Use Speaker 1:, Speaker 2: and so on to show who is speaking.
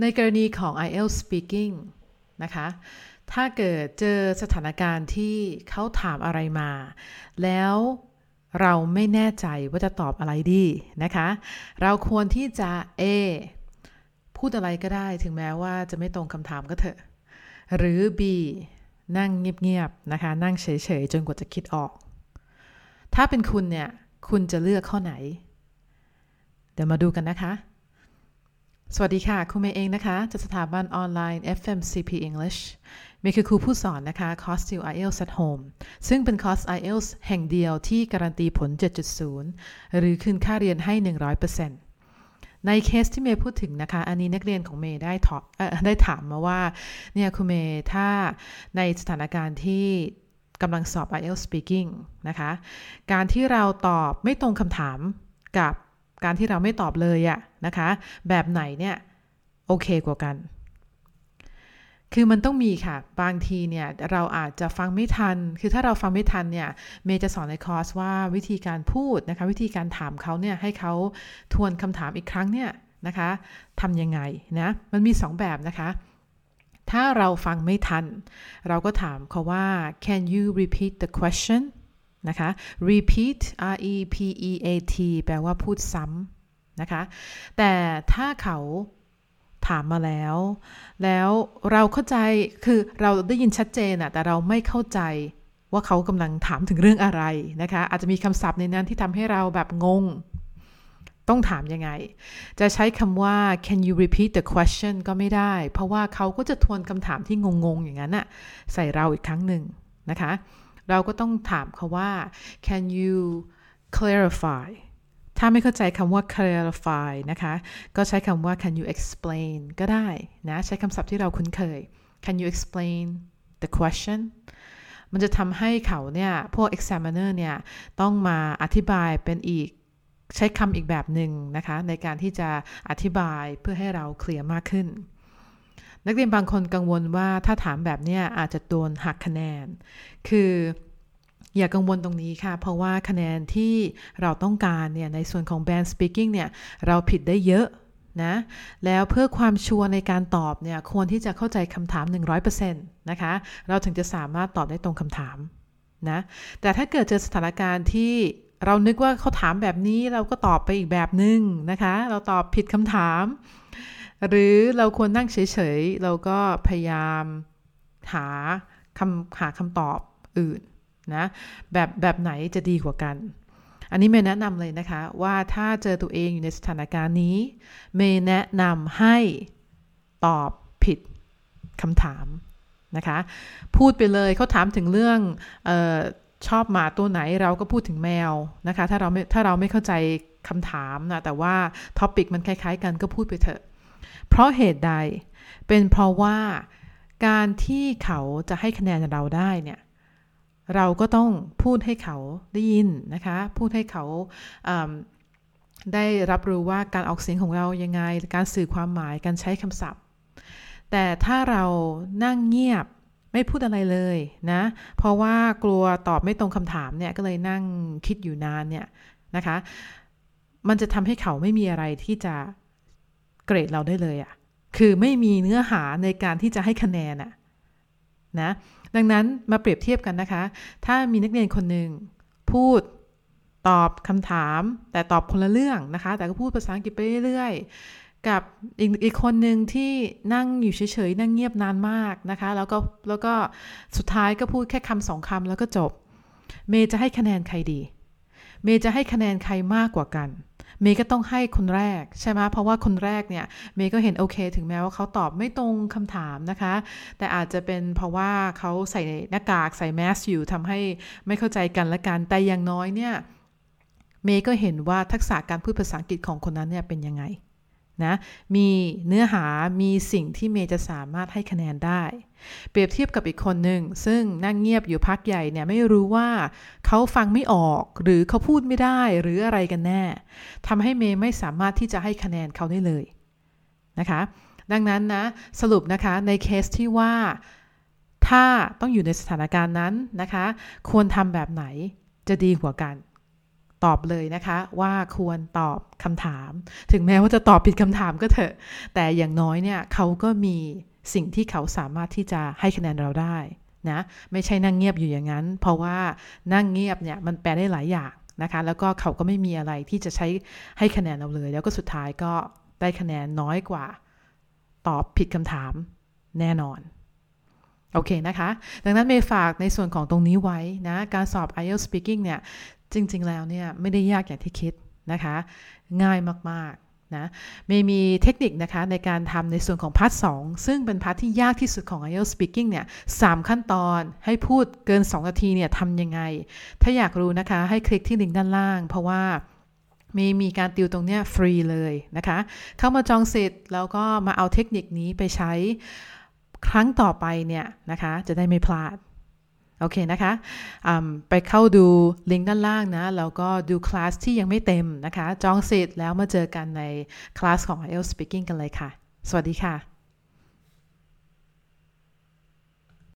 Speaker 1: ในกรณีของ IELTS speaking นะคะ ถ้าเกิดเจอสถานการณ์ที่เขาถามอะไรมา แล้วเราไม่แน่ใจว่าจะตอบอะไรดีนะคะ เราควรที่จะ A พูดอะไรก็ได้ถึงแม้ว่าจะไม่ตรงคำถามก็เถอะ หรือ B นั่งเงียบๆนะคะ นั่งเฉยๆ จนกว่าจะคิดออก ถ้าเป็นคุณเนี่ย คุณจะเลือกข้อไหน เดี๋ยวมาดูกันนะคะ สวัสดีค่ะคุณเมย์เองนะคะจากสถาบันออนไลน์ FMCP English เมย์คือครูผู้สอนนะคะคอร์ส Still IELTS at Home ซึ่งเป็นคอร์ส IELTS แห่งเดียวที่การันตีผล 7.0 หรือคืนค่าเรียนให้ 100%ในเคสที่เมย์พูดถึงนะคะ อันนี้นักเรียนของเมย์ได้ถอได้ถามมาว่า เนี่ยคุณเมย์ถ้าในสถานการณ์ที่กำลังสอบ IELTS speaking นะคะ การที่เราตอบไม่ตรงคำถามกับ การที่เราไม่ตอบเลยอะนะคะ แบบไหนเนี่ยโอเคกว่ากัน คือมันต้องมีค่ะ บางทีเนี่ยเราอาจจะฟังไม่ทัน คือถ้าเราฟังไม่ทันเนี่ยเมย์จะสอนในคอร์สว่าวิธีการพูดนะคะ วิธีการถามเขาเนี่ยให้เขาทวนคำถามอีกครั้งเนี่ยนะคะทำยังไงนะมันมี 2 แบบนะคะ ถ้าเราฟังไม่ทัน เราก็ถามเขาว่า can you repeat the question นะคะ repeat r e p e a t แปลว่าพูดซ้ำนะคะ แต่ถ้าเขาถามมาแล้ว แล้วเราเข้าใจคือเราได้ยินชัดเจนอะแต่เราไม่เข้าใจว่าเขากำลังถามถึงเรื่องอะไรนะคะ อาจจะมีคำศัพท์ในนั้นที่ทำให้เราแบบงง ต้องถามยังไง จะใช้คำว่า can you repeat the question ก็ไม่ได้ เพราะว่าเขาก็จะทวนคำถามที่งงๆ อย่างนั้นอะใส่เราอีกครั้งหนึ่งนะคะ เราก็ต้องถามเขาว่า can you clarify ถ้าไม่เข้าใจคำว่า clarify นะคะ ก็ใช้คำว่า can you explain ก็ได้นะ ใช้คำศัพท์ที่เราคุ้นเคย can you explain the question มันจะทำให้เขาเนี่ย พวก examiner เนี่ย ต้องมาอธิบายเป็นอีกใช้คำอีกแบบหนึ่งนะคะ ในการที่จะอธิบายเพื่อให้เราเคลียร์มากขึ้น นักเรียนบางคนกังวลว่าถ้าถามแบบนี้อาจจะโดนหักคะแนน คืออย่ากังวลตรงนี้ค่ะ เพราะว่าคะแนนที่เราต้องการเนี่ยในส่วนของ band speaking เนี่ยเราผิดได้เยอะนะ แล้วเพื่อความชัวร์ในการตอบเนี่ยควรที่จะเข้าใจคำถาม 100%นะคะ เราถึงจะสามารถตอบได้ตรงคำถามนะ แต่ถ้าเกิดเจอสถานการณ์ที่เรานึกว่าเขาถามแบบนี้เราก็ตอบไปอีกแบบหนึ่งนะคะ เราตอบผิดคำถาม หรือเราควรนั่งเฉยๆ เราก็พยายามหาคำหาคำตอบอื่นนะแบบแบบไหนจะดีกว่ากัน อันนี้เมย์แนะนำเลยนะคะ ว่าถ้าเจอตัวเองอยู่ในสถานการณ์นี้ เมย์แนะนำให้ตอบผิดคำถามนะคะ พูดไปเลยเขาถามถึงเรื่องออชอบหมาตัวไหนเราก็พูดถึงแมวนะคะ ถ้าเราไม่ถ้าเราไม่เข้าใจคำถามนะแต่ว่าท็อปิกมันคล้ายๆกันก็พูดไปเถอะ เพราะเหตุใด เป็นเพราะว่าการที่เขาจะให้คะแนนเราได้เนี่ยเราก็ต้องพูดให้เขาได้ยินนะคะ พูดให้เขาได้รับรู้ว่าการออกเสียงของเรายังไง การสื่อความหมายการใช้คำศัพท์ แต่ถ้าเรานั่งเงียบไม่พูดอะไรเลยนะ เพราะว่ากลัวตอบไม่ตรงคำถามเนี่ยก็เลยนั่งคิดอยู่นานเนี่ยนะคะ มันจะทำให้เขาไม่มีอะไรที่จะ เกรดเราได้เลยอะ่ะ คือไม่มีเนื้อหาในการที่จะให้คะแนนอะนะ ดังนั้นมาเปรียบเทียบกันนะคะ ถ้ามีนักเรียนคนหนึ่งพูดตอบคำถาม แต่ตอบคนละเรื่องนะคะ แต่ก็พูดภาษาอังกฤษไปเรื่อยๆ กับอีกอีกคนหนึ่งที่นั่งอยู่เฉยๆ นั่งเงียบนานมากนะคะ แล้วก็แล้วก็สุดท้ายก็พูดแค่คำสองคำแล้วก็จบ เมย์จะให้คะแนนใครดี เมย์จะให้คะแนนใครมากกว่ากัน เมย์ก็ต้องให้คนแรกใช่ไหมเพราะว่าคนแรกเนี่ยเมย์ก็เห็นโอเค ถึงแม้ว่าเขาตอบไม่ตรงคำถามนะคะ แต่อาจจะเป็นเพราะว่าเขาใส่หน้ากากใส่แมสอยู่ทำให้ไม่เข้าใจกันละกันแต่อย่างน้อยเนี่ยเมย์ก็เห็นว่าทักษะการพูดภาษาอังกฤษของคนนั้นเนี่ยเป็นยังไง นะมีเนื้อหามีสิ่งที่เมย์จะสามารถให้คะแนนได้ เปรียบเทียบกับอีกคนหนึ่งซึ่งนั่งเงียบอยู่พักใหญ่เนี่ยไม่รู้ว่าเขาฟังไม่ออกหรือเขาพูดไม่ได้หรืออะไรกันแน่ทำให้เมย์ไม่สามารถที่จะให้คะแนนเขาได้เลยนะคะ ดังนั้นนะสรุปนะคะในเคสที่ว่าถ้าต้องอยู่ในสถานการณ์นั้นนะคะ ควรทำแบบไหนจะดีกว่ากัน ตอบเลยนะคะ ว่าควรตอบคำถาม ถึงแม้ว่าจะตอบผิดคำถามก็เถอะ แต่อย่างน้อยเนี่ยเขาก็มีสิ่งที่เขาสามารถที่จะให้คะแนนเราได้นะไม่ใช่นั่งเงียบอยู่อย่างนั้น เพราะว่านั่งเงียบเนี่ยมันแปลได้หลายอย่างนะคะ แล้วก็เขาก็ไม่มีอะไรที่จะใช้ให้คะแนนเราเลย แล้วก็สุดท้ายก็ได้คะแนนน้อยกว่า ตอบผิดคำถามแน่นอนโอเคนะคะ ดังนั้นเมย์ฝากในส่วนของตรงนี้ไว้นะ การสอบ IELTS Speaking เนี่ย จริง ๆ แล้วเนี่ยไม่ได้ยากอย่างที่คิดนะคะ ง่ายมากๆนะเมย์มีเทคนิคนะคะในการทำในส่วนของ part สองซึ่งเป็น part ที่ยากที่สุดของ IELTS Speaking เนี่ยสขั้นตอนให้พูดเกิน 2 นาทีเนี่ยทำยังไง ถ้าอยากรู้นะคะให้คลิกที่ลิงก์ด้านล่าง เพราะว่ามีมีการติวตรงเนี้ยฟรีเลยนะคะ เข้ามาจองสิทธิ์แล้วก็มาเอาเทคนิคนี้ไปใช้ครั้งต่อไปเนี่ยนะคะจะได้ไม่พลาด โอเคนะคะ ไปเข้าดูลิงก์ด้านล่างนะ แล้วก็ดูคลาสที่ยังไม่เต็มนะคะ จองสิทธิ์แล้วมาเจอกันในคลาสของ IELTS Speaking กันเลยค่ะ สวัสดีค่ะ